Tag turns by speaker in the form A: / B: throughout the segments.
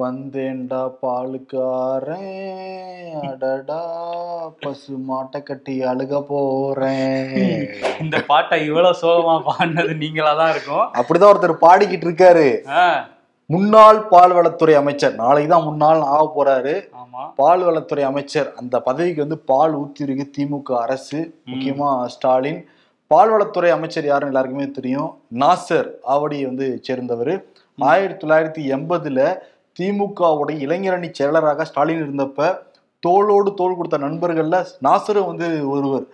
A: வந்தேன்டா பாலுக்காரன் அடடா பசு மாட்டை கட்டி அழுக போறேன்.
B: இந்த பாட்டை இவ்வளவு சோகமா பாடினது நீங்களா தான் இருக்கும்.
A: அப்படிதான் ஒருத்தர் பாடிக்கிட்டு இருக்காரு. முன்னாள் பால்வளத்துறை அமைச்சர் நாளைக்கு தான் முன்னாள் ஆக போறாரு. பால்வளத்துறை அமைச்சர் அந்த பதவிக்கு வந்து பால் ஊத்திருக்கு திமுக அரசு முக்கியமா ஸ்டாலின். பால்வளத்துறை அமைச்சர் யாருன்னு எல்லாருக்குமே தெரியும். நாசர் ஆவடி வந்து சேர்ந்தவர். ஆயிரத்தி தொள்ளாயிரத்தி எண்பதுல திமுகவுடைய இளைஞரணி செயலராக ஸ்டாலின் இருந்தப்ப தோளோடு தோள் கொடுத்த நண்பர்கள்ல நாசரும் வந்து ஒருவர்.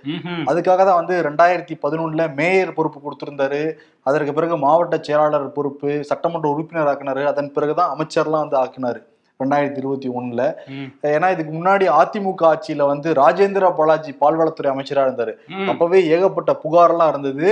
A: அதுக்காக தான் வந்து ரெண்டாயிரத்தி பதினொன்னுல மேயர் பொறுப்பு கொடுத்திருந்தாரு. அதற்கு பிறகு மாவட்ட செயலாளர் பொறுப்பு சட்டமன்ற உறுப்பினர் ஆக்கினாரு. அதன் பிறகுதான் அமைச்சர்லாம் வந்து ஆக்கினாரு. ரெண்டாயிரத்தி இருபத்தி ஒண்ணுல. ஏன்னா இதுக்கு முன்னாடி அதிமுக ஆட்சியில வந்து ராஜேந்திர பாலாஜி பால்வளத்துறை அமைச்சரா இருந்தாரு. அப்பவே ஏகப்பட்ட புகார்லாம் இருந்தது.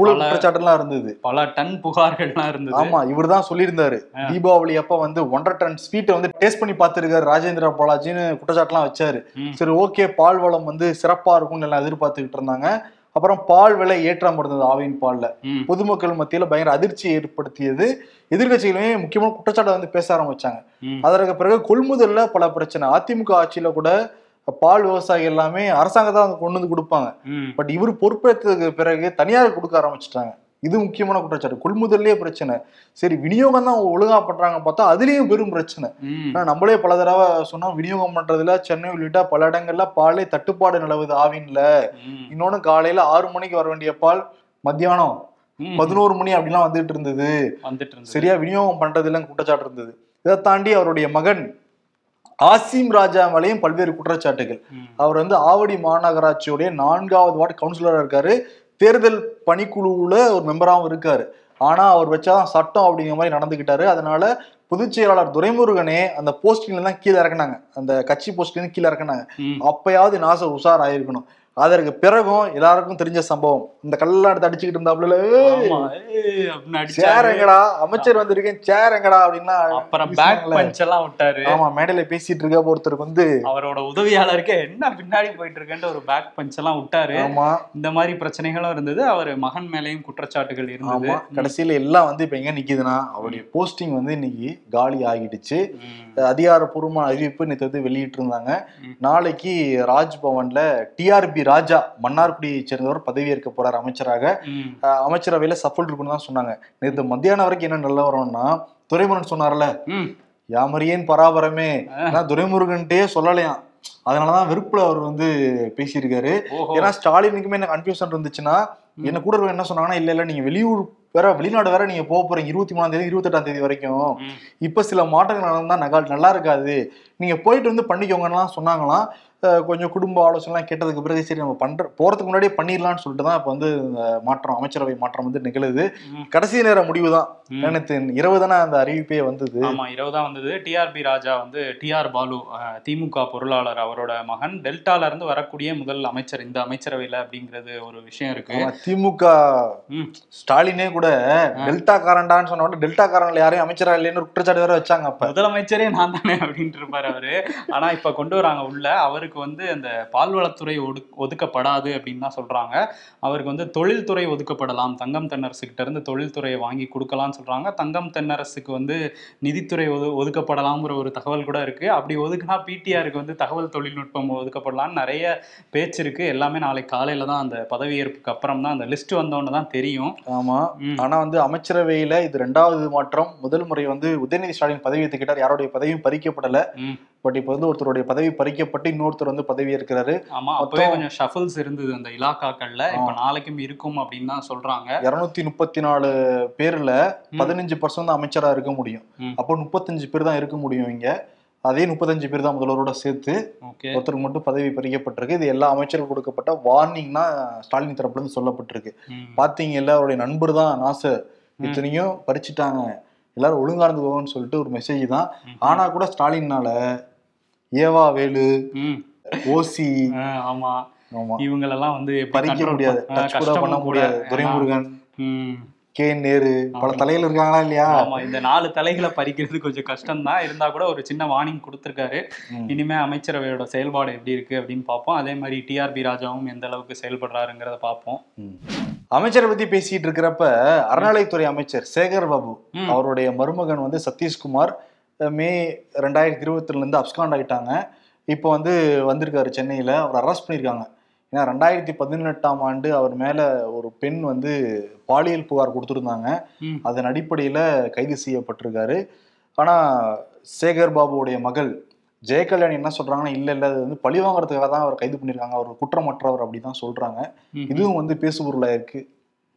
A: ஊழல் குற்றச்சாட்டுலாம் இருந்தது.
B: பல டன் புகார்கள்லாம் இருந்தது.
A: ஆமா இவர் தான் சொல்லியிருந்தாரு. தீபாவளி அப்ப வந்து ஒன்றரை டன் ஸ்வீட்டை வந்து டேஸ்ட் பண்ணி பார்த்திருக்காரு ராஜேந்திர பாலாஜின்னு குற்றச்சாட்டுலாம் வச்சாரு. சரி ஓகே பால் வளம் வந்து சிறப்பா இருக்கும்னு எல்லாம் எதிர்பார்த்துக்கிட்டு இருந்தாங்க. அப்புறம் பால் விலை ஏற்றம் இருந்தது ஆவின் பால்ல. பொதுமக்கள் மத்தியில பயங்கர அதிர்ச்சியை ஏற்படுத்தியது எதிர்கட்சிகளுமே முக்கியமான குற்றச்சாட்டை வந்து பேச ஆரம்பிச்சாங்க. அதற்கு பிறகு கொள்முதல்ல பல பிரச்சனை அதிமுக ஆட்சியில கூட பால் விவசாயி எல்லாமே அரசாங்கம் தான் கொண்டு வந்து கொடுப்பாங்க. பட் இவர் பொறுப்பேற்றதுக்கு பிறகு தனியார் கொடுக்க ஆரம்பிச்சிட்டாங்க இது முக்கியமான குற்றச்சாட்டு. கொள்முதல்லே பிரச்சனை. சரி விநியோகம் தான் ஒழுங்கா பண்றாங்க பார்த்தா அதுலயும் பெரும் பிரச்சனை. நம்மளே பல தடவை சொன்னோம் விநியோகம் பண்றதுல சென்னை உள்ளிட்ட பல இடங்கள்ல பாலே தட்டுப்பாடு நிலவுது ஆவின்ல. இன்னொன்னு காலையில ஆறு மணிக்கு வர வேண்டிய பால் மத்தியானம். பதினோரு மணி அப்படிலாம் வந்துட்டு இருந்தது.
B: வந்துட்டு
A: சரியா விநியோகம் பண்றது இல்லைன்னு குற்றச்சாட்டு இருந்தது. இதை தாண்டி அவருடைய மகன் ஆசிம் ராஜா மேலேயும் பல்வேறு குற்றச்சாட்டுகள். அவர் வந்து ஆவடி மாநகராட்சியுடைய நான்காவது வார்டு கவுன்சிலரா இருக்காரு. தேர்தல் பணிக்குழுவுல ஒரு மெம்பராகவும் இருக்காரு. ஆனா அவர் வச்சாதான் சட்டம் அப்படிங்கிற மாதிரி நடந்துகிட்டாரு. அதனால பொதுச் செயலாளர் துரைமுருகனே அந்த போஸ்டிங்ல தான் கீழே இறக்குனாங்க அந்த கட்சி இருந்து கீழே இறக்குனாங்க. அப்பயாவது நாச உஷார் ஆயிருக்கணும். அதற்கு பிறகும் எல்லாருக்கும் தெரிஞ்ச சம்பவம். இந்த கல்லெல்லாம் எடுத்து அடிச்சுக்கிட்டு இருந்தாப்புல சேர். எங்கடா? அமைச்சர் வந்திருக்கேன் சேர் எங்கடா? அப்படின்னா
B: அப்புறம் பேக். பஞ்ச் எல்லாம் விட்டாரு.
A: ஆமா மேடையில பேசிட்டு இருக்க ஒருத்தருக்கு வந்து
B: அவரோட உதவியாளருக்கு என்ன பின்னாடி போயிட்டு இருக்கேன்ட்டு ஒரு பேக் பஞ்ச் எல்லாம் விட்டாரு.
A: ஆமா.
B: இந்த மாதிரி பிரச்சனைகளும் இருந்தது. அவர் மகன் மேலேயும் குற்றச்சாட்டுகள் இருந்தது.
A: கடைசியில எல்லாம் வந்து இப்ப எங்க நிக்குதுன்னா அவருடைய போஸ்டிங் வந்து இன்னைக்கு காலி ஆகிடுச்சு. அதிகாரப்பூர்வமான அறிவிப்பு நேற்று வந்து வெளியிட்டு இருந்தாங்க. நாளைக்கு ராஜ்பவன்ல டிஆர்பி ராஜா மன்னார்குடியை சேர்ந்தவர் பதவியேற்க போறார் அமைச்சராக. அமைச்சரவையில சஃபல் இருக்குன்னு தான் சொன்னாங்க. நேற்று மத்தியானம் வரைக்கும் என்ன நல்ல வரும்னா துரைமுருகன் சொன்னார்ல. யாமரியன் பராபரமே. ஆனா துரைமுருகன்ட்டே சொல்லலையாம். அதனாலதான் வெறுப்புல அவர் வந்து பேசியிருக்காரு. ஏன்னா ஸ்டாலினுக்குமே என்ன கன்ஃபியூஷன் இருந்துச்சுன்னா என்ன கூட என்ன சொன்னாங்கன்னா இல்ல இல்ல நீங்க வெளியூர் வேற வெளிநாடு வேற நீங்க போக போறீங்க. இருபத்தி மூணாம் தேதி இருபத்தெட்டாம் தேதி வரைக்கும். இப்ப சில மாற்றங்கள் நடந்தா நகா நல்லா இருக்காது. நீங்க போயிட்டு வந்து பண்ணிக்கோங்கலாம் சொன்னாங்களாம் கொஞ்சம் குடும்ப ஆலோசனைலாம் கேட்டதுக்கு பிறகு சரி நம்ம பண்ற போறதுக்கு முன்னாடியே பண்ணிடலாம்னு சொல்லிட்டு தான் இப்ப வந்து மாற்றம் அமைச்சரவை மாற்றம் வந்து நிகழுது. கடைசி நேர முடிவு தான். நேற்று இரவு தானே அந்த அறிவிப்பே வந்தது.
B: ஆமா இரவு தான் வந்தது. டிஆர்பி ராஜா வந்து டிஆர் பாலு திமுக பொருளாளர் அவரோட மகன் டெல்டால இருந்து வரக்கூடிய முதல் அமைச்சர் இந்த அமைச்சரவையில அப்படிங்கிறது ஒரு விஷயம் இருக்கு.
A: திமுக. ஸ்டாலினே கூட டெல்டா காரண்டான்னு சொன்ன உடனே டெல்டா காரன்ல யாரையும் அமைச்சரா இல்லைன்னு குற்றச்சாட்டு வேற வச்சாங்க அப்ப.
B: முதலமைச்சரே நான் தானே அப்படின்ட்டு இருப்பாரு அவரு. ஆனா இப்ப கொண்டு வராங்க உள்ள. அவருக்கு வந்து அந்த பால்வளத்துறை ஒடு- ஒதுக்கப்படாது அப்படின்னு தான் சொல்றாங்க. அவருக்கு வந்து தொழில்துறை ஒதுக்கப்படலாம். தங்கம் தென்னரசு கிட்ட இருந்து தொழில்துறையை வாங்கி கொடுக்கலாம்னு சொல்றாங்க. தங்கம் தென்னரசுக்கு வந்து நிதித்துறை ஒது ஒதுக்கப்படலாம்ங்கிற ஒரு தகவல் கூட இருக்கு. அப்படி ஒதுக்குனா பிடிஆருக்கு வந்து தகவல் தொழில்நுட்பம் ஒதுக்கப்படலாம்னு நிறைய பேச்சு இருக்கு. எல்லாமே நாளைக்கு காலையில தான் அந்த பதவியேற்புக்கு அப்புறம் தான் அந்த லிஸ்ட் வந்தோன்னு தான் தெரியும்.
A: ஆமா. ஆனா வந்து அமைச்சரவையில இது ரெண்டாவது மாற்றம் முதல் முறை வந்து உதயநிதி ஸ்டாலின் பதவி ஏற்றுக்கிட்டார் யாருடைய பதவியும் பறிக்கப்படல. பட் இப்போ வந்து ஒருத்தருடைய பதவி பறிக்கப்பட்டு இன்னொருத்தர் வந்து பதவி ஏற்கிறாரு.
B: ஆமா அப்பவே கொஞ்சம் ஷஃபிள்ஸ் இருந்தது அந்த இலாக்காக்கள்ல. இப்ப நாளைக்கும் இருக்கும் அப்படின்னு தான் சொல்றாங்க.
A: இருநூத்தி முப்பத்தி நாலு பேர்ல பதினஞ்சு பர்சன்ட் அமைச்சரா இருக்க முடியும். அப்போ முப்பத்தஞ்சு பேர் தான் இருக்க முடியும் இங்க. அதே முப்பத்தஞ்சு பேர் தான் முதல்வரோட சேர்த்து ஒருத்தருக்கு மட்டும் பதவி பறிக்கப்பட்டிருக்கு. இது எல்லா அமைச்சருக்கு கொடுக்கப்பட்ட வார்னிங்னா ஸ்டாலின் தரப்புல இருந்து சொல்லப்பட்டிருக்கு. பாத்தீங்கல்ல அவருடைய நண்பர் தான் நாசர். இத்தனையும் பறிச்சுட்டாங்க. எல்லாரும் ஒழுங்கா இருந்துக்கோங்கன்னு சொல்லிட்டு ஒரு மெசேஜ் தான். ஆனா கூட ஸ்டாலின்னால ஏவா வேலு ஓசி
B: ஆமா. இவங்களெல்லாம் வந்து
A: பறிக்க முடியாது.
B: பண்ண-.
A: முடியாது. துரைமுருகன். கே நேரு பல தலைகள் இருக்காங்களா இல்லையா?
B: ஆமா இந்த நாலு தலைகளை பறிக்கிறது கொஞ்சம் கஷ்டம் தான் இருந்தா கூட ஒரு சின்ன வார்னிங் கொடுத்திருக்காரு. இனிமே அமைச்சரவையோட செயல்பாடு எப்படி இருக்கு அப்படின்னு பார்ப்போம். அதே மாதிரி டிஆர்பி ராஜாவும் எந்த அளவுக்கு செயல்படுறாருங்கிறத பார்ப்போம்.
A: அமைச்சரை பத்தி பேசிட்டு இருக்கிறப்ப அறநிலைத்துறை அமைச்சர் சேகர் பாபு. அவருடைய மருமகன் வந்து சதீஷ்குமார் மே ரெண்டாயிரத்தி இருபத்தில இருந்து அப்ஸ்காண்ட் ஆயிட்டாங்க. இப்போ வந்து வந்திருக்காரு சென்னையில. அவர் அரெஸ்ட் பண்ணியிருக்காங்க. ஏன்னா ரெண்டாயிரத்தி பதினெட்டாம் ஆண்டு அவர் மேல ஒரு பெண் வந்து பாலியல் புகார் கொடுத்துருந்தாங்க. அதன் அடிப்படையில கைது செய்யப்பட்டிருக்காரு ஆனா சேகர் பாபுவுடைய மகள் ஜெயகல்யாணி என்ன சொல்றாங்கன்னா இல்ல இல்ல அது வந்து பழி வாங்குறதுக்காக தான் அவர் கைது பண்ணிருக்காங்க அவர் குற்றமற்றவர் அப்படிதான் சொல்றாங்க. இதுவும் வந்து பேசுபொருளா இருக்கு.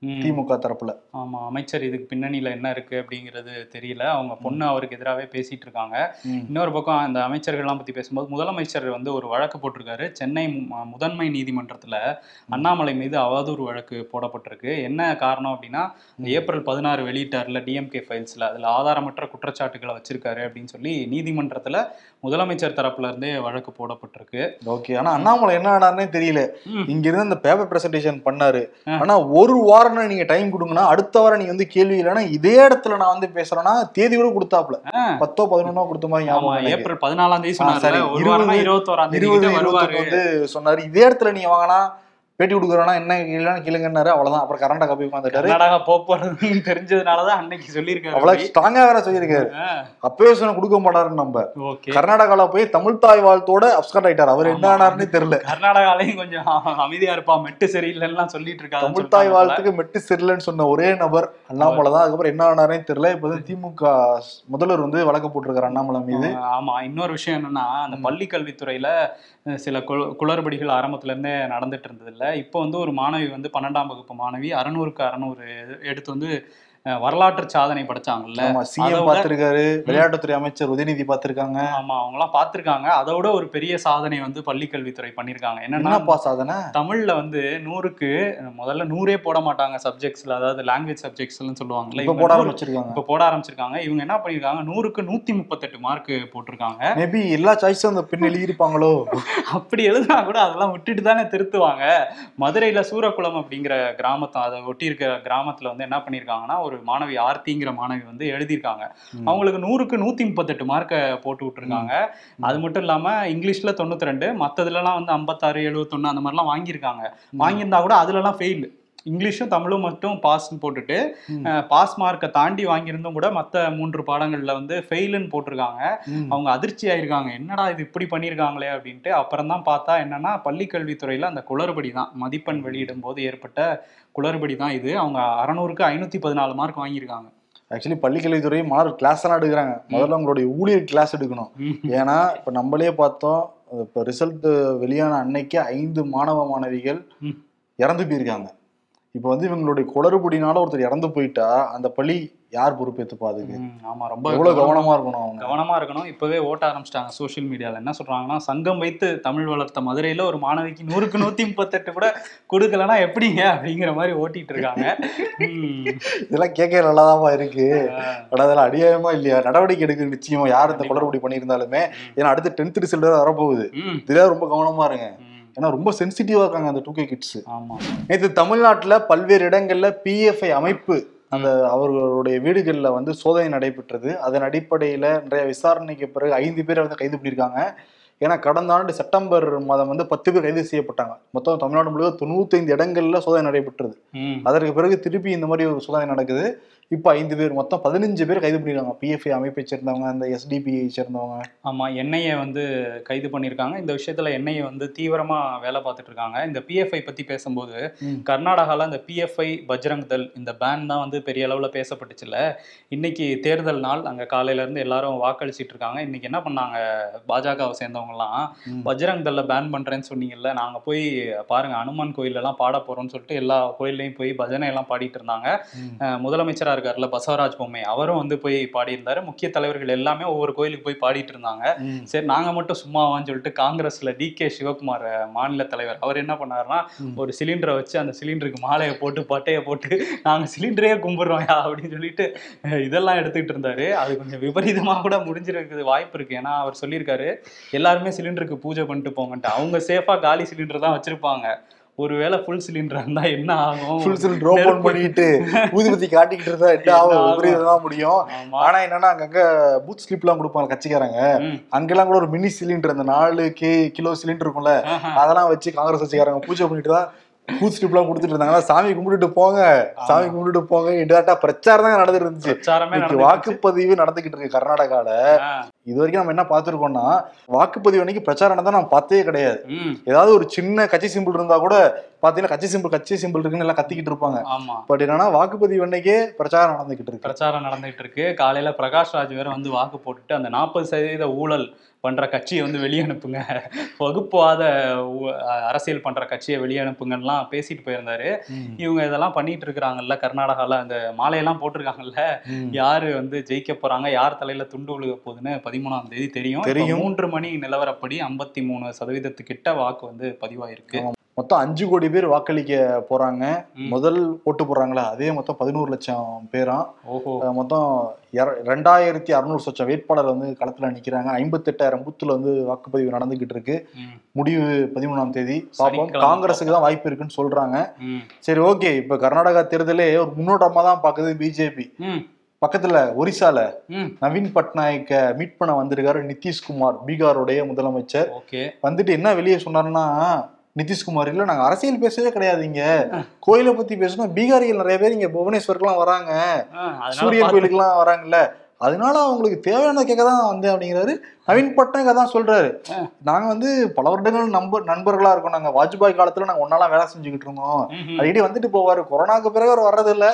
A: திமுக தரப்புல.
B: ஆமா அமைச்சர் இதுக்கு பின்னணியில என்ன இருக்கு அப்படிங்கிறது தெரியல. அவங்க பொண்ணு அவருக்கு எதிராகவே பேசிட்டு இருக்காங்க. இன்னொரு பக்கம் அந்த அமைச்சர்கள்லாம் பத்தி பேசும்போது முதலமைச்சர் வந்து ஒரு வழக்கு போட்டிருக்காரு. சென்னை முதன்மை நீதிமன்றத்துல அண்ணாமலை மீது அவதூறு வழக்கு போடப்பட்டிருக்கு. என்ன காரணம் அப்படின்னா ஏப்ரல் பதினாறு வெளியிட்டார்ல டிஎம்கே ஃபைல்ஸ்ல அதுல ஆதாரமற்ற குற்றச்சாட்டுகளை வச்சிருக்காரு அப்படின்னு சொல்லி நீதிமன்றத்துல முதலமைச்சர் தரப்புல இருந்தே வழக்கு போடப்பட்டிருக்கு.
A: ஓகே. ஆனா அண்ணாமலை என்ன ஆனார்னே தெரியல.
B: ம்.
A: இங்க இருந்து அந்த பேப்பர் பிரசன்டேஷன் பண்ணாரு. ஆனா ஒரு வாரம் நீங்க டைம் கொடுங்கன்னா அடுத்த வாரம் நீங்க வந்து கேள்வி இல்லைன்னா இதே இடத்துல நான் வந்து பேசுறேன்னா தேதி கூட கொடுத்தாப்ல. பத்தோ பதினொன்னோ கொடுத்த மாதிரி ஞாபகம்.
B: ஏப்ரல் பதினாலாம் தேதி. சொன்னாரு
A: இருபது-
B: இருபத்தோராம் தேதி
A: வந்து சொன்னாரு இதே இடத்துல நீங்க வாங்கினா பேட்டி கொடுக்குறோன்னா என்ன இல்லைன்னு கேளுங்கன்னாரு. அவ்வளவுதான். அப்புறம் கரண்டா கப்பி உட்காந்துட்டாரு
B: கர்நாடகா போறதுன்னு தெரிஞ்சதுனாலதான் அன்னைக்கு சொல்லியிருக்காரு
A: அவ்வளவு ஸ்ட்ராங்கா வேற சொல்லியிருக்காரு. அப்பவே சொன்ன கொடுக்க மாட்டாருன்னு நம்ம கர்நாடகால போய் தமிழ் தாய் வாழ்த்தோட அப்ஸ்காண்ட் ஆயிட்டாரு. அவர் என்ன ஆனாருன்னு தெரியல.
B: கர்நாடகாலையும் கொஞ்சம் அமைதியா இருப்பா மெட்டு சரியில்லைன்னு சொல்லிட்டு இருக்காங்க
A: தமிழ் தாய் வாழ்த்துக்கு மெட்டு சரியில்லைன்னு சொன்ன ஒரே நபர் அண்ணாமலை தான் அதுக்கப்புறம் என்ன ஆனாரே தெரியல. இப்ப வந்து திமுக முதல்வர் வந்து வழக்கு போட்டிருக்காரு அண்ணாமலை மீது.
B: ஆமா. இன்னொரு விஷயம் என்னன்னா அந்த பள்ளி கல்வித்துறையில சில குள- குளறுபடிகள் ஆரம்பத்துல இருந்தே நடந்துட்டு இருந்தது இல்ல. இப்போ வந்து ஒரு மாணவி வந்து பன்னெண்டாம் வகுப்பு மாணவி அறநூறுக்கு அறநூறு எடுத்து வந்து வரலாற்று சாதனை படைச்சாங்கல்ல.
A: சிஎம் பார்த்திருக்காரு விளையாட்டுத்துறை அமைச்சர் உதயநிதி பார்த்திருக்காங்க.
B: ஆமா அவங்க எல்லாம் பாத்திருக்காங்க அதோட ஒரு பெரிய சாதனை வந்து பள்ளி கல்வித்துறை பண்ணிருக்காங்க. என்னன்னா
A: சாதனை?
B: தமிழ்ல வந்து நூறுக்கு முதல்ல நூறே போட மாட்டாங்க சப்ஜெக்ட்ஸ்ல அதாவது லாங்குவேஜ் சப்ஜெக்ட்ஸ்னு சொல்லுவாங்கல்ல.
A: இப்ப போட ஆரம்பிச்சிருக்காங்க.
B: இப்ப போட ஆரம்பிச்சிருக்காங்க. இவங்க என்ன பண்ணிருக்காங்க? நூறுக்கு நூத்தி முப்பத்தெட்டு மார்க் போட்டிருக்காங்க.
A: மேபி எல்லா சாய்ஸும் அந்த பெண் எழுதியிருப்பாங்களோ?
B: அப்படி எழுதினா கூட அதெல்லாம் விட்டுட்டு தானே திருத்துவாங்க. மதுரையில சூரக்குளம் அப்படிங்கிற கிராமத்தை அதை ஒட்டி இருக்கிற கிராமத்துல வந்து என்ன பண்ணிருக்காங்கன்னா ஒரு மாணவி ஆர்த்திங்கிற மாணவி வந்து எழுதியிருக்காங்க. அவங்களுக்கு நூறுக்கு நூத்தி முப்பத்தெட்டு மார்க்கை போட்டு விட்டுருக்காங்க. அது மட்டும் இல்லாம இங்கிலீஷ்ல தொண்ணூத்தி ரெண்டு மத்ததுலலாம் வந்து ஐம்பத்தாறு எழுபத்தொன்னு அந்த மாதிரிலாம் வாங்கியிருக்காங்க. வாங்கியிருந்தா கூட அதுலலாம் ஃபெயில் இங்கிலீஷும் தமிழும் மட்டும் பாஸ்ன்னு போட்டுட்டு. பாஸ் மார்க்கை தாண்டி வாங்கியிருந்தும் கூட மற்ற மூன்று பாடங்கள்ல வந்து ஃபெயிலுன்னு போட்டிருக்காங்க. அவங்க அதிர்ச்சி ஆயிருக்காங்க. என்னடா இது இப்படி பண்ணியிருக்காங்களே அப்படின்ட்டு அப்புறம் தான் பார்த்தா என்னன்னா பள்ளி கல்வித்துறையில அந்த குளறுபடி தான். மதிப்பெண் வெளியிடும் போது ஏற்பட்ட குளறுபடி தான் இது. அவங்க அறநூறுக்கு ஐநூத்தி பதினாலு மார்க் வாங்கியிருக்காங்க.
A: ஆக்சுவலி பள்ளிக்கல்வித்துறை மாணவர் கிளாஸ் எல்லாம் எடுக்கிறாங்க. முதல்ல உங்களுடைய ஊழியர் கிளாஸ் எடுக்கணும். ஏன்னா இப்ப நம்மளே பார்த்தோம் இப்ப ரிசல்ட் வெளியான அன்னைக்கு ஐந்து மாணவ மாணவிகள். இறந்து போயிருக்காங்க. இப்ப வந்து இவங்களுடைய குளறுபடினால ஒருத்தர் இறந்து போயிட்டா அந்த பள்ளி யார் பொறுப்பேத்துப்பா அதுக்கு?
B: ஆமா ரொம்ப
A: எவ்வளவு கவனமா இருக்கணும் அவங்க?
B: கவனமா இருக்கணும். இப்பவே ஓட்ட ஆரம்பிச்சிட்டாங்க சோஷியல் மீடியால என்ன சொல்றாங்கன்னா சங்கம் வைத்து தமிழ் வளர்த்த மதுரையில ஒரு மாணவிக்கு நூறுக்கு நூத்தி முப்பத்தெட்டு கூட கொடுக்கலன்னா எப்படிங்க அப்படிங்கிற மாதிரி ஓட்டிட்டு இருக்காங்க.
A: இதெல்லாம் கேட்க நல்லாதான்ப்பா இருக்கு. ஆனா அதெல்லாம் அடியாயமா இல்லையா? நடவடிக்கை எடுக்க நிச்சயமா. யார் இந்த. குளறுபடி பண்ணியிருந்தாலுமே ஏன்னா அடுத்து டென்த் ரிசல்ட் வரப்போகுது.
B: ம்,
A: இதுல ரொம்ப கவனமா இருங்க. ஏன்னா ரொம்ப சென்சிட்டிவா இருக்காங்க அந்த டூ கே கிட்ஸ்
B: ஆமா.
A: நேற்று தமிழ்நாட்டுல பல்வேறு இடங்கள்ல பிஎஃப்ஐ அமைப்பு அந்த அவர்களுடைய வீடுகள்ல வந்து சோதனை நடைபெற்றது. அதன் அடிப்படையில நிறைய விசாரணைக்கு பிறகு ஐந்து பேரை வந்து கைது பண்ணியிருக்காங்க. ஏன்னா கடந்த ஆண்டு செப்டம்பர் மாதம் வந்து பத்து பேர் கைது செய்யப்பட்டாங்க. மொத்தம் தமிழ்நாடு முழுவதும் தொண்ணூத்தைந்து இடங்கள்ல சோதனை நடைபெற்றது. அதற்கு பிறகு திருப்பி இந்த மாதிரி ஒரு சோதனை நடக்குது. இப்போ ஐந்து பேர் மொத்தம் பதினஞ்சு பேர் கைது பண்ணிருக்காங்க. பிஎஃப்ஐ அமைப்பை சேர்ந்தவங்க அந்த எஸ்டிபிஐ சேர்ந்தவங்க.
B: ஆமா என்ஐஏ வந்து கைது பண்ணியிருக்காங்க இந்த விஷயத்துல என்ஐஏ வந்து தீவிரமா வேலை பார்த்துட்டு இருக்காங்க. இந்த பிஎஃப்ஐ பத்தி பேசும்போது. கர்நாடகால இந்த பிஎஃப்ஐ பஜ்ரங் தள் இந்த பேன் தான் வந்து பெரிய அளவுல பேசப்பட்டுச்சுல இன்னைக்கு தேர்தல் நாள் அங்க காலையில இருந்து எல்லாரும் வாக்களிச்சிட்டு இருக்காங்க. இன்னைக்கு என்ன பண்ணாங்க? பாஜகவை சேர்ந்தவங்க. எல்லாம்
A: ம்.
B: பஜ்ரங் தல்ல பேன் பண்றேன்னு சொன்னீங்கல்ல நாங்க போய் பாருங்க அனுமான் கோயில்ல எல்லாம் பாட போறோம்னு சொல்லிட்டு எல்லா கோயில்லையும் போய் பஜனை எல்லாம் பாடிட்டு இருந்தாங்க முதலமைச்சரா இருக்காருல்ல பசவராஜ் பொம்மை அவரும் வந்து போய் பாடியிருந்தாரு முக்கிய தலைவர்கள் எல்லாமே ஒவ்வொரு கோயிலுக்கு போய் பாடிட்டு இருந்தாங்க. சரி நாங்க மட்டும் சும்மாவான்னு சொல்லிட்டு காங்கிரஸ்ல டி கே சிவகுமார் மாநில தலைவர் அவர் என்ன பண்ணாருன்னா. ஒரு சிலிண்டரை வச்சு அந்த சிலிண்டருக்கு மாலையை போட்டு பட்டையை போட்டு நாங்க சிலிண்டரே கும்பிடுறோம்யா அப்படின்னு சொல்லிட்டு இதெல்லாம் எடுத்துக்கிட்டு இருந்தாரு அது கொஞ்சம் விபரீதமா கூட முடிஞ்சிருக்கு வாய்ப்பு இருக்கு ஏன்னா அவர் சொல்லியிருக்காரு எல்லாருமே சிலிண்டருக்கு பூஜை பண்ணிட்டு போங்கன்ட்டு. அவங்க சேஃபா காலி சிலிண்டர் தான் வச்சிருப்பாங்க. ஒருவேளை ஃபுல் சிலிண்டர் இருந்தா என்ன ஆகும்?
A: ஃபுல் சிலிண்டர் ஓபன் பண்ணிட்டு ஊதுபத்தி காட்டிக்கிட்டு இருந்தா என்ன ஆகும்? இதுதான் முடியும். ஆனா என்னன்னா அங்கங்க பூத் ஸ்லிப் எல்லாம் கொடுப்பாங்க கட்சிக்காரங்க. அங்கெல்லாம் கூட ஒரு மினி சிலிண்டர் அந்த நாலு கே கிலோ சிலிண்டர் இருக்கும்ல. அதெல்லாம் வச்சு காங்கிரஸ் கட்சிக்காரங்க பூஜை பண்ணிட்டு தான் பூத் ஸ்டிப்லாம் கொடுத்துட்டு இருந்தாங்க சாமி கும்பிட்டுட்டு போங்க. சாமி கும்பிட்டுட்டு போங்க. இடாட்டா பிரச்சாரம் தான் நடந்துட்டு இருந்துச்சு. வாக்குப்பதிவு நடந்துகிட்டு இருக்கு கர்நாடகால. இது வரைக்கும் நம்ம என்ன பார்த்திருக்கோம்னா வாக்குப்பதிவு அன்னைக்கு பிரச்சாரம் நடந்தா நம்ம பார்த்ததே கிடையாது. ஏதாவது ஒரு சின்ன கட்சி சிம்பிள் இருந்தா கூட பாத்தீங்கன்னா கட்சி சிம்பிள் கட்சி சிம்பிள் இருக்குன்னு எல்லாம் கத்திக்கிட்டு இருப்பாங்க. பட் என்னன்னா வாக்குப்பதிவு அன்னைக்கே பிரச்சாரம் நடந்துகிட்டு இருக்கு
B: பிரச்சாரம் நடந்துகிட்டு இருக்கு காலையில பிரகாஷ் ராஜ் வேற வந்து வாக்கு போட்டுட்டு அந்த நாற்பது சதவீத ஊழல் பண்ற கட்சியை வந்து வெளியே அனுப்புங்க வகுப்புவாத அரசியல் பண்ற கட்சியை வெளியே அனுப்புங்கலாம் பேசிட்டு போயிருந்தாரு. இவங்க இதெல்லாம் பண்ணிட்டு இருக்கிறாங்கல்ல கர்நாடகால அந்த மாலையெல்லாம் போட்டிருக்காங்கல்ல. யாரு வந்து ஜெயிக்க போறாங்க யார் தலையில துண்டு விழுக போகுதுன்னு பதிமூணாம் தேதி தெரியும்.
A: தெரியும்.
B: மூன்று மணி நிலவரப்படி ஐம்பத்தி மூணு சதவீதத்துக்கிட்ட வாக்கு வந்து பதிவாயிருக்கு.
A: மொத்தம் அஞ்சு கோடி பேர் வாக்களிக்க போறாங்க. முதல் ஓட்டு போடுறாங்களா? அதே மொத்தம் பதினோரு லட்சம் அஹ் மொத்தம் ரெண்டாயிரத்தி அறுநூறு சொச்சம் வேட்பாளர் வந்து களத்துல நிக்கிறாங்க. ஐம்பத்தெட்டாயிரம் பூத்துல வந்து வாக்குப்பதிவு நடந்துகிட்டு இருக்கு. முடிவு பதிமூணாம் தேதி. பார்ப்போம் காங்கிரஸுக்கு தான் வாய்ப்பு இருக்குன்னு சொல்றாங்க. சரி ஓகே. இப்ப கர்நாடகா தேர்தலே ஒரு முன்னோட்டமா தான் பாக்குது பிஜேபி. பக்கத்துல ஒரிசால. நவீன் பட்நாயக்க மீட் பண்ண வந்திருக்காரு நிதிஷ்குமார் பீகாருடைய முதலமைச்சர். வந்துட்டு என்ன வெளியே சொன்னாருன்னா நிதிஷ்குமார் இல்ல நாங்க அரசியல் பேசவே கிடையாதுங்க கோயிலை பத்தி பேசணும். பீகாரிகள் நிறைய பேர் இங்க புவனேஸ்வருக்குலாம் வராங்க. சூரியன் கோயிலுக்குலாம் வராங்கல்ல. அதனால அவங்களுக்கு தேவையான கேட்க தான் வந்தேன் அப்படிங்கிறாரு. நவீன் பட்நாயக் அதான் சொல்றாரு. நாங்க வந்து பல வருடங்கள் நண்பர் நண்பர்களா இருக்கோம். நாங்க வாஜ்பாய் காலத்துல நாங்க ஒன்னாலாம் வேலை செஞ்சுக்கிட்டு இருந்தோம். அடிக்கடி வந்துட்டு போவாரு. கொரோனாக்கு பிறகு அவர் வர்றது இல்ல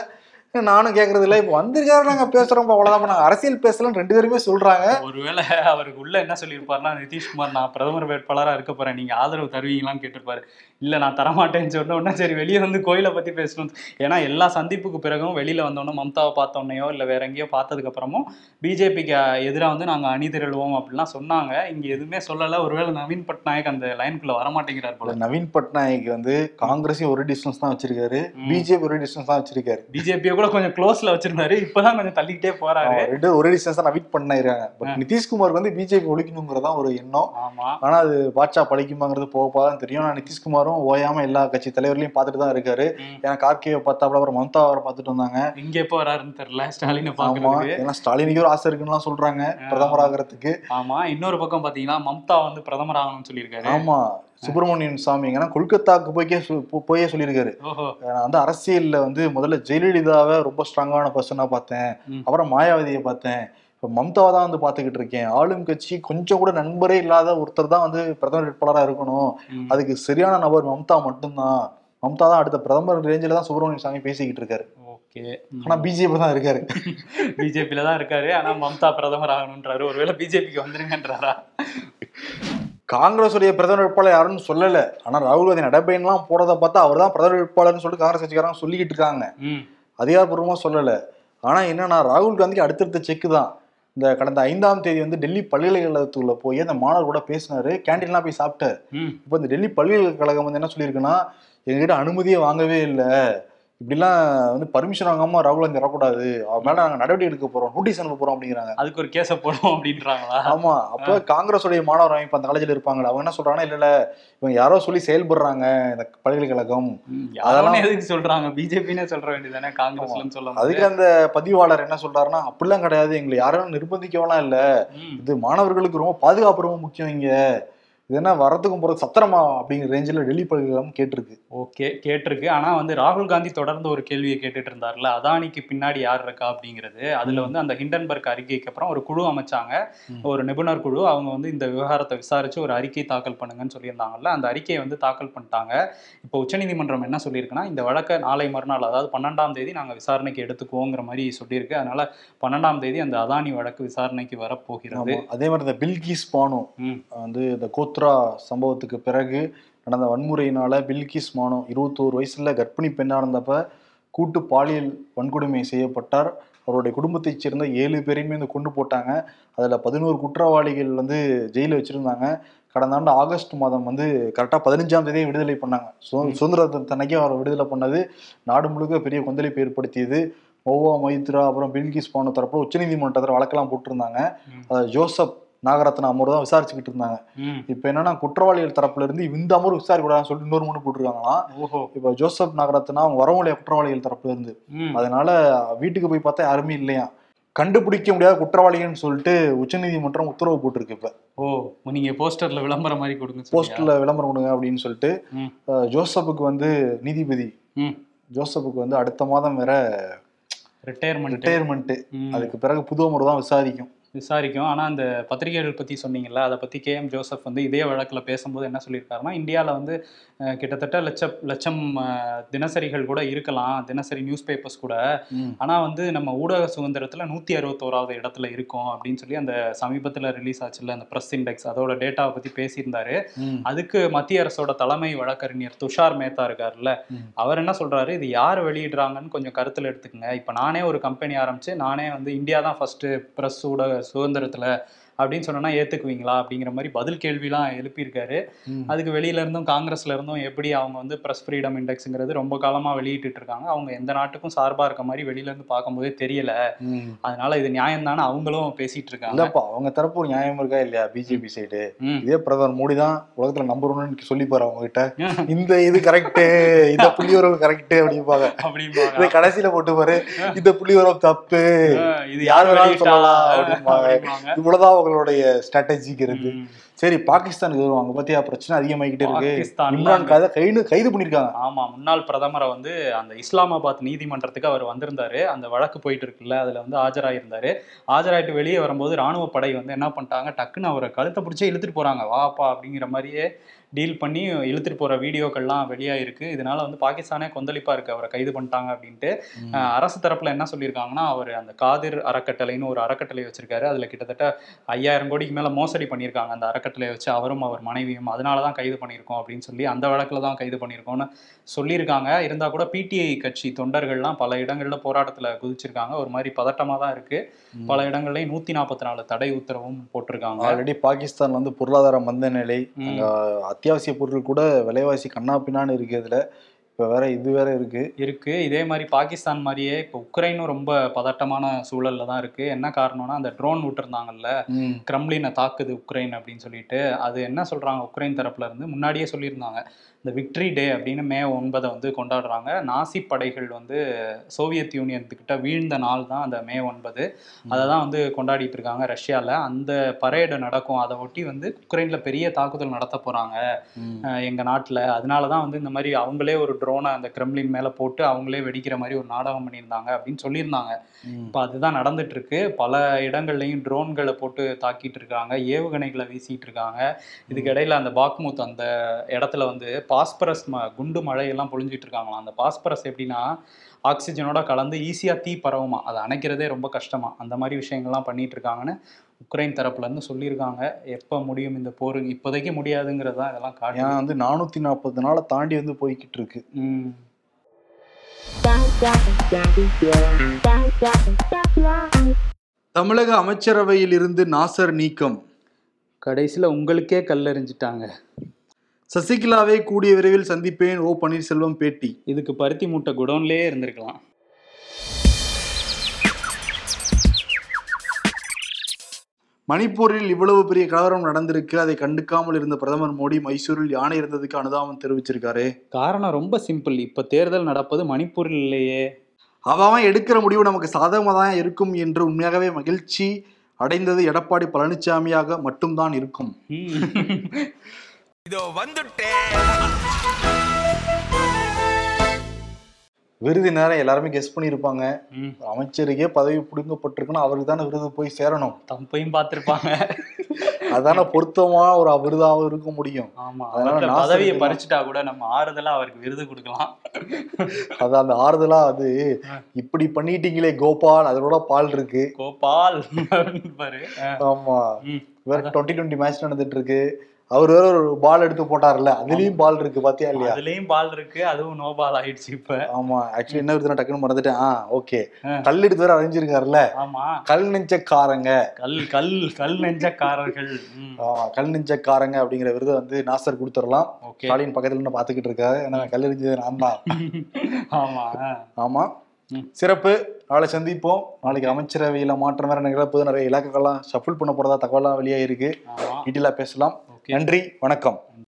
A: நானும் கேக்குறது இல்ல இப்ப வந்திருக்காரு நாங்க பேசுறோம் அவ்வளவுதான். நாங்க அரசியல் பேசலன்னு ரெண்டு பேருமே சொல்றாங்க.
B: ஒருவேளை அவருக்கு உள்ள என்ன சொல்லியிருப்பாருன்னா நிதிஷ்குமார் நான் பிரதமர் வேட்பாளரா இருக்க போறேன். நீங்க ஆதரவு தருவீங்களான்னு கேட்டிருப்பாரு. இல்ல நான் தரமாட்டேன்னு சொன்ன உடனே சரி வெளியே வந்து கோயிலை பத்தி பேசணும். ஏன்னா எல்லா சந்திப்புக்கு பிறகும் வெளியில வந்தோடனே மம்தாவை பார்த்தோன்னையோ இல்ல வேற எங்கேயோ பார்த்ததுக்கு அப்புறமும் பிஜேபிக்கு எதிராக வந்து நாங்க அணி திரளுவோம் அப்படிலாம் சொன்னாங்க. இங்க எதுவுமே சொல்லல. ஒருவேளை நவீன் பட்நாயக் அந்த லைனுக்குள்ள வரமாட்டேங்கிறார் போல.
A: நவீன் பட்நாயக் வந்து காங்கிரஸையும் ஒரு டிஸ்டன்ஸ் தான் வச்சிருக்காரு. பிஜேபி ஒரு டிஸ்டன்ஸ் தான் வச்சிருக்காரு.
B: பிஜேபியை கூட கொஞ்சம் க்ளோஸ்ல வச்சிருந்தாரு. இப்பதான் கொஞ்சம் தள்ளிக்கிட்டே போறாரு.
A: ரெண்டு ஒரே டிஸ்டன்ஸ் தான் நவீன் பண்ணிருக்காங்க பட் நிதிஷ்குமார் வந்து பிஜேபி ஒழிக்கணுங்கிறதா ஒரு எண்ணம்.
B: ஆமா.
A: ஆனா அது பாட்சா பழிக்குமாங்கிறது போக போக தான் தெரியும். ஆனா நிதிஷ்குமாரும் ஓயாம எல்லா கட்சி தலைவர்களையும் பார்த்துட்டு தான் இருக்காரு. ஏன்னா கார்கேவை பார்த்தாப்புல அப்புறம் மம்தா அவரை பார்த்துட்டு வந்தாங்க.
B: இங்க எப்போ வராருன்னு தெரியல. ஸ்டாலினை பாக்குறதுக்கு
A: ஏன்னா ஸ்டாலினுக்கு ஒரு ஆசை இருக்குன்னுலாம் சொல்றாங்க. பிரதமர் ஆகிறதுக்கு.
B: ஆமா. இன்னொரு பக்கம் பாத்தீங்கன்னா மம்தா வந்து பிரதமர் ஆகணும்னு சொல்லியிருக்காரு.
A: ஆமா. சுப்பிரமணியன் சாமி. ஏன்னா கொல்கத்தாக்கு போய்க்கே போயே சொல்லியிருக்காரு. நான் வந்து அரசியல்ல வந்து முதல்ல ஜெயலலிதாவை ரொம்ப ஸ்ட்ராங்கான பர்சனா பார்த்தேன். அப்புறம் மாயாவதியை பார்த்தேன். இப்ப மம்தாவை தான் வந்து பாத்துக்கிட்டு இருக்கேன். ஆளும் கட்சி கொஞ்சம் கூட நண்பரே இல்லாத ஒருத்தர் தான் வந்து பிரதமர் வேட்பாளரா இருக்கணும். அதுக்கு சரியான நபர் மம்தா மட்டும்தான். மம்தா தான் அடுத்த பிரதமர் ரேஞ்சில தான் சுப்பிரமணியன் சாமி பேசிக்கிட்டு இருக்காரு.
B: ஓகே.
A: ஆனா பிஜேபி தான் இருக்காரு.
B: பிஜேபியில தான் இருக்காரு. ஆனா மம்தா பிரதமர் ஆகணும்ன்றாரு. ஒருவேளை பிஜேபிக்கு வந்துருங்கன்றாரா?
A: காங்கிரஸ் உடைய பிரதமர் வேட்பாளர் யாருன்னு சொல்லல. ஆனா ராகுல் காந்தி நடைபயன்லாம் போறதை பார்த்தா அவர் தான் பிரதமர் வேட்பாளர்னு சொல்லிட்டு காங்கிரஸ் கட்சிக்காரங்க சொல்லிக்கிட்டு இருக்காங்க.
B: ம்
A: அதிகாரப்பூர்வமா சொல்லல. ஆனா என்னன்னா ராகுல் காந்திக்கு அடுத்தடுத்த செக் தான். இந்த கடந்த ஐந்தாம் தேதி வந்து டெல்லி பல்கலைக்கழகத்துக்குள்ள போய் அந்த மாணவர் கூட பேசினாரு. கேண்டீன்லாம் போய் சாப்பிட்டாரு. இப்போ இந்த டெல்லி பல்கலைக்கழகம் வந்து என்ன சொல்லியிருக்குன்னா எங்ககிட்ட அனுமதியே வாங்கவே இல்லை. இப்படிலாம் வந்து பர்மிஷன் வாங்காம ராகுல் காந்தி வரக்கூடாது. அவர் மேல நாங்க நடவடிக்கை எடுக்க போறோம். நோட்டீஸ் அனுப்ப போறோம் அப்படிங்கிறாங்க.
B: அதுக்கு ஒரு கேஸ போடுவோம் அப்படின்றாங்களா?
A: ஆமா. அப்ப காங்கிரஸ் உடைய மாணவர் அமைப்பு அந்த காலேஜ்ல இருப்பாங்களா அவங்க என்ன சொல்றாங்கன்னா இல்ல இல்ல இவங்க யாரோ சொல்லி செயல்படுறாங்க இந்த பல்கலைக்கழகம்.
B: ம், யாரோன்னு எதுக்கு சொல்றாங்க? பிஜேபின்னு சொல்ற வேண்டியதானே காங்கிரஸ்லன்னு சொல்ல
A: அதுக்கு அந்த பதிவாளர் என்ன சொல்றாருன்னா அப்படிலாம் கிடையாது. எங்களை யாரும் நிர்பந்திக்கவெல்லாம் இல்ல. இது மாணவர்களுக்கு ரொம்ப பாதுகாப்பு ரொம்ப முக்கியம் இங்க. இது என்ன வரதுக்கும் போறது சத்திரமா அப்படிங்கிற ரேஞ்சில் டெல்லி பல்கலைக்கழகம் கேட்டிருக்கு.
B: ஓகே கேட்டிருக்கு. ஆனா வந்து ராகுல் காந்தி தொடர்ந்து ஒரு கேள்வியை கேட்டுட்டு இருந்தார்ல அதானிக்கு பின்னாடி யார் இருக்கா அப்படிங்கிறது. அதுல வந்து அந்த ஹிண்டன்பர்க் அறிக்கைக்கு அப்புறம் ஒரு குழு அமைச்சாங்க. ஒரு நிபுணர் குழு. அவங்க வந்து இந்த விவகாரத்தை விசாரிச்சு ஒரு அறிக்கை தாக்கல் பண்ணுங்கன்னு சொல்லியிருந்தாங்கல்ல அந்த அறிக்கையை வந்து தாக்கல் பண்ணிட்டாங்க. இப்போ உச்சநீதிமன்றம் என்ன சொல்லியிருக்குன்னா இந்த வழக்கை நாளை மறுநாள் அதாவது பன்னெண்டாம் தேதி நாங்க விசாரணைக்கு எடுத்துக்குவோங்கிற மாதிரி சொல்லியிருக்கு. அதனால பன்னெண்டாம் தேதி அந்த அதானி வழக்கு விசாரணைக்கு வரப்போகிறது.
A: அதே மாதிரி இந்த பில்கிஸ் பானு வந்து இந்த கோத்ரா சம்பவத்துக்கு பிறகு நடந்த வன்முறையினால பில்கிஸ் மானோ இருபத்தோரு வயசுல கர்ப்பிணி பெண்ணா இருந்தப்ப கூட்டு பாலியல் வன்கொடுமை செய்யப்பட்டார். அவருடைய குடும்பத்தைச் சேர்ந்த ஏழு பேரையுமே வந்து கொண்டு போட்டாங்க. அதுல பதினோரு குற்றவாளிகள் வந்து ஜெயில வச்சிருந்தாங்க. கடந்த ஆண்டு ஆகஸ்ட் மாதம் வந்து கரெக்டா பதினஞ்சாம் தேதியே விடுதலை பண்ணாங்க. சு- சுதந்திர தினத்தன்னைக்கு அவரை விடுதலை பண்ணது. நாடு முழுக்க பெரிய கொந்தளிப்பு ஏற்படுத்தியது. மௌவா மைத்ரா அப்புறம் பில்கிஸ் பானு தரப்புல உச்சநீதிமன்றத்தில் வழக்கெல்லாம் போட்டிருந்தாங்க. ஜோசப் நாகரத்ன அமர்வு தான் விசாரிச்சுக்கிட்டு இருந்தாங்க. இப்ப என்னன்னா குற்றவாளிகள் தரப்புல இருந்து இந்த அமர்வு விசாரிக்க கூடாதுன்னு சொல்லிட்டு இன்னொரு மனு போட்டிருக்காங்களாம். இப்ப ஜோசப் நாகரத்னா அவங்க வர முடியாத குற்றவாளிகள் தரப்புல இருந்து. அதனால வீட்டுக்கு போய் பார்த்தா யாருமே இல்லையா கண்டுபிடிக்க முடியாத குற்றவாளிகள்னு சொல்லிட்டு உச்சநீதிமன்றம் உத்தரவு போட்டிருக்கு இப்ப.
B: ஓ நீங்க போஸ்டர்ல விளம்பரம் மாதிரி கொடுங்க?
A: போஸ்ட்ல விளம்பரம் கொடுங்க அப்படின்னு சொல்லிட்டு ஜோசப்புக்கு வந்து நீதிபதி ஜோசப்புக்கு வந்து அடுத்த மாதம் வேற
B: ரிட்டையர்மெண்ட்
A: ரிட்டையர்மெண்ட் அதுக்கு பிறகு புது முறை தான் விசாரிக்கும்.
B: விசாரிக்கும். ஆனா அந்த பத்திரிகைகள் பத்தி சொன்னீங்கல்ல அதை பத்தி கே எம் ஜோசப் வந்து இதே வழக்குல பேசும்போது என்ன சொல்லியிருக்காருன்னா இந்தியாவில் வந்து கிட்டத்தட்ட லட்சம் லட்சம் தினசரிகள் கூட இருக்கலாம். தினசரி நியூஸ் பேப்பர்ஸ் கூட.
A: ம்.
B: ஆனா வந்து நம்ம ஊடக சுதந்திரத்துல நூத்தி அறுபத்தோராவது இடத்துல இருக்கோம். அப்படின்னு சொல்லி அந்த சமீபத்துல ரிலீஸ் ஆச்சுல்ல அந்த பிரஸ் இண்டெக்ஸ் அதோட டேட்டாவை பத்தி பேசியிருந்தாரு. அதுக்கு மத்திய அரசோட தலைமை வழக்கறிஞர் துஷார் மேத்தா இருக்காருல்ல
A: ம்.
B: அவர் என்ன சொல்றாரு? இது யார் வெளியிடுறாங்கன்னு கொஞ்சம் கருத்துல எடுத்துக்கங்க. இப்ப நானே ஒரு கம்பெனி ஆரம்பிச்சு நானே வந்து இந்தியா தான் ஃபர்ஸ்ட் பிரஸ் ஊடக சுதந்திரத்தில் அப்படின்னு சொன்னா ஏத்துக்குவீங்களா அப்படிங்கிற மாதிரி பதில் கேள்விலாம் எழுப்பியிருக்காரு. அதுக்கு வெளியில இருந்தும் காங்கிரஸ்ல இருந்தும் எப்படி அவங்க வந்து பிரஸ் ஃப்ரீடம் இண்டெக்ஸ்ங்கிறது ரொம்ப காலமா வெளியிட்டு இருக்காங்க. அவங்க எந்த நாட்டுக்கும் சார்பா இருக்க மாதிரி வெளியில இருந்து பார்க்கும்போதே தெரியல. அதனால இது நியாயம் தானே அவங்களும் பேசிட்டு இருக்காங்க.
A: இல்லப்பா அவங்க தரப்பு ஒரு நியாயம் இருக்கா இல்லையா பிஜேபி சைடு. இதே பிரதமர் மோடி தான் உலகத்துல நம்பர் ஒன்னு சொல்லிப்பாரு அவங்க கிட்ட இந்த இது கரெக்ட் இந்த புள்ளிவரவு கரெக்ட் அப்படிம்பாங்க.
B: அப்படிம்பாங்க.
A: கடைசியில போட்டு பாரு இந்த புள்ளிவரவு தப்பு.
B: அஹ் இது
A: யார் வேணாலும் சொல்லலாம். அப்படிம்பாங்க. இவ்வளவுதான் அவங்களுடைய ஸ்ட்ராட்டஜிக்கு இருக்கு. சரி பாகிஸ்தானுக்கு வருவாங்க பத்தியா பிரச்சனை அதிகமாகிக்கிட்டே இருக்கு. இம்ரான் காதை கைது கைது பண்ணிருக்காங்க
B: ஆமா முன்னாள் பிரதமரை வந்து அந்த இஸ்லாமாபாத் நீதிமன்றத்துக்கு அவர் வந்திருந்தாரு. அந்த வழக்கு போயிட்டு இருக்குல்ல அதுல வந்து ஆஜராயிருந்தாரு. ஆஜராயிட்டு வெளியே வரும்போது ராணுவ படை வந்து என்ன பண்ணிட்டாங்க? டக்குன்னு அவரை கழுத்தை பிடிச்சி இழுத்துட்டு போறாங்க. வாப்பா அப்படிங்கிற மாதிரியே டீல் பண்ணி இழுத்துட்டு போற வீடியோக்கள்லாம் வெளியாயிருக்கு இதனால வந்து பாகிஸ்தானே கொந்தளிப்பா இருக்கு. அவரை கைது பண்ணிட்டாங்க அப்படின்ட்டு. அரசு தரப்புல என்ன சொல்லியிருக்காங்கன்னா அவர் அந்த காதிர் அறக்கட்டளைன்னு ஒரு அறக்கட்டளை வச்சிருக்காரு. அதுல கிட்டத்தட்ட ஐயாயிரம் கோடிக்கு மேல மோசடி பண்ணியிருக்காங்க அந்த அறக்கட்டளையை வச்சு. அவரும் அவர் மனைவியும் அதனால தான் கைது பண்ணியிருக்கோம் அப்படின்னு சொல்லி அந்த வழக்குல தான் கைது பண்ணியிருக்கோம்னு சொல்லியிருக்காங்க. இருந்தா கூட பிடிஐ கட்சி தொண்டர்கள்லாம் பல இடங்கள்ல போராட்டத்துல குதிச்சிருக்காங்க. ஒரு மாதிரி பதட்டமா தான் இருக்கு. பல இடங்கள்லயும் நூத்தி நாற்பத்தி நாலு தடை உத்தரவும் போட்டிருக்காங்க.
A: ஆல்ரெடி பாகிஸ்தான் வந்து பொருளாதார மந்த நிலை அத்தியாவசிய பொருட்கள் கூட விலைவாசி கண்ணா பின்னான்னு இருக்கு இதுல. இப்ப வேற இது வேற இருக்கு.
B: இருக்கு. இதே மாதிரி பாகிஸ்தான் மாதிரியே இப்போ உக்ரைனும் ரொம்ப பதட்டமான சூழல்ல தான் இருக்கு. என்ன காரணம்னா அந்த ட்ரோன் விட்டுருந்தாங்கல்ல. கிரம்லினை தாக்குது உக்ரைன் அப்படின்னு சொல்லிட்டு அது என்ன சொல்றாங்க உக்ரைன் தரப்புல இருந்து? முன்னாடியே சொல்லியிருந்தாங்க. இந்த விக்ட்ரி டே அப்படின்னு மே ஒன்பதை வந்து கொண்டாடுறாங்க. நாசி படைகள் வந்து சோவியத் யூனியன்கிட்ட வீழ்ந்த நாள் தான் அந்த மே ஒன்பது. அதை தான் வந்து கொண்டாடிட்டு இருக்காங்க ரஷ்யால. அந்த பரேடு நடக்கும். அதை ஒட்டி வந்து உக்ரைன்ல பெரிய தாக்குதல் நடத்த போறாங்க
A: ம்.
B: அஹ் எங்க நாட்டுல. அதனால தான் வந்து இந்த மாதிரி அவங்களே ஒரு ட்ரோனை அந்த கிரெம்லின் மேல போட்டு அவங்களே வெடிக்கிற மாதிரி ஒரு நாடகம் பண்ணியிருந்தாங்க அப்படின்னு சொல்லியிருந்தாங்க. இப்போ அதுதான் நடந்துட்டு இருக்கு. பல இடங்கள்லையும் ட்ரோன்களை போட்டு தாக்கிட்டு இருக்காங்க. ஏவுகணைகளை வீசிட்டு இருக்காங்க. இதுக்கு இடையில அந்த பாக்முத் அந்த இடத்துல வந்து பாஸ்பரஸ் ம குண்டு மழையெல்லாம் பொழிஞ்சிட்டு இருக்காங்களாம். அந்த பாஸ்பரஸ் எப்படின்னா ஆக்சிஜனோட கலந்து ஈஸியா தீ பரவுமா. அதை அணைக்கிறதே ரொம்ப கஷ்டமா. அந்த மாதிரி விஷயங்கள்லாம் பண்ணிட்டு இருக்காங்கன்னு உக்ரைன் தரப்புல இருந்து சொல்லியிருக்காங்க. எப்போ முடியும் இந்த போர்? இப்போதைக்கு முடியாதுங்கிறது தான் இதெல்லாம்
A: ஏன்னா
B: காட்டுது
A: வந்து நானூத்தி நாற்பது நாளை தாண்டி வந்து போய்கிட்டு இருக்கு. தமிழக அமைச்சரவையில் இருந்து நாசர் நீக்கம்.
B: கடைசியில உங்களுக்கே கல்லெறிஞ்சிட்டாங்க.
A: சசிகலாவை கூடிய விரைவில் சந்திப்பேன். ஓ பன்னீர்செல்வம் பேட்டி.
B: இதுக்கு பருத்தி மூட்டை குடோன்லயே இருந்திருக்கலாம்.
A: மணிப்பூரில் இவ்வளவு பெரிய கலவரம் நடந்திருக்கு. அதை கண்டுக்காமல் இருந்த பிரதமர் மோடி மைசூரில் யானை இருந்ததுக்கு அனுதாபம் தெரிவிச்சிருக்காரு.
B: காரணம் ரொம்ப சிம்பிள். இப்ப தேர்தல் நடப்பது மணிப்பூரில் இல்லையே.
A: அவன் எடுக்கிற முடிவு நமக்கு சாதகமாக தான் இருக்கும் என்று உண்மையாகவே மகிழ்ச்சி அடைந்தது எடப்பாடி பழனிசாமியாக மட்டும்தான் இருக்கும்.
C: இதோ வந்துட்டேன்
A: விருது நேரம் எல்லாருமே கெஸ் பண்ணியிருப்பாங்க. அமைச்சருக்கே பதவி பிடுங்கப்பட்டிருக்குன்னா அவருக்கு தானே விருது போய் சேரணும்.
B: தம்பையும் பார்த்திருப்பாங்க.
A: அதான பொருத்தமா ஒரு விருதாக இருக்க முடியும்.
B: ஆமா
A: அதனால
B: பதவியை பறிச்சுட்டா கூட நம்ம ஆறுதலா அவருக்கு விருது கொடுக்கலாம்.
A: அது அந்த ஆறுதலா அது. இப்படி பண்ணிட்டீங்களே கோபால் அதோட பால் இருக்கு.
B: கோபால்.
A: ஆமா. வேற டுவெண்ட்டி டுவெண்ட்டி மேட்ச் நடந்துட்டு இருக்கு. அவர் வேற ஒரு பால் எடுத்து போட்டார்ல அதுலயும் பால் இருக்கு பாத்தியா இல்லையா?
B: அதுலயும் பால் இருக்கு அதுவும் நோ பால் ஆயிடுச்சு இப்ப.
A: ஆமா ஆக்சுவலி என்ன விருது டக்குன்னு மறந்துட்டேன். ஆ ஓகே. கல் எடுத்து வேற அறிஞ்சிருக்காருல்ல
B: ஆமா.
A: கல் நெஞ்சக்காரங்க.
B: கல் கல் கல் நெஞ்சக்காரர்கள்.
A: ஆமா, கல் நெஞ்சக்காரங்க அப்படிங்கிற விருதை வந்து நாசர் கொடுத்துடலாம்.
B: ஓகே
A: ஸ்டாலின் பக்கத்துல இருந்து பாத்துக்கிட்டு இருக்காரு. ஏன்னா கல் எறிஞ்சது நான் தான்.
B: ஆமா.
A: ஆமா. சிறப்பு. நாளை சந்திப்போம். நாளைக்கு அமைச்சரவையில மாற்றம் வேற நிகழப்போது நிறைய இலக்குகள்லாம் ஷஃபிள் பண்ண போறதா தகவலாம் வெளியாயிருக்கு.
B: ஆமா.
A: டீட்டெயிலா பேசலாம். நன்றி வணக்கம்.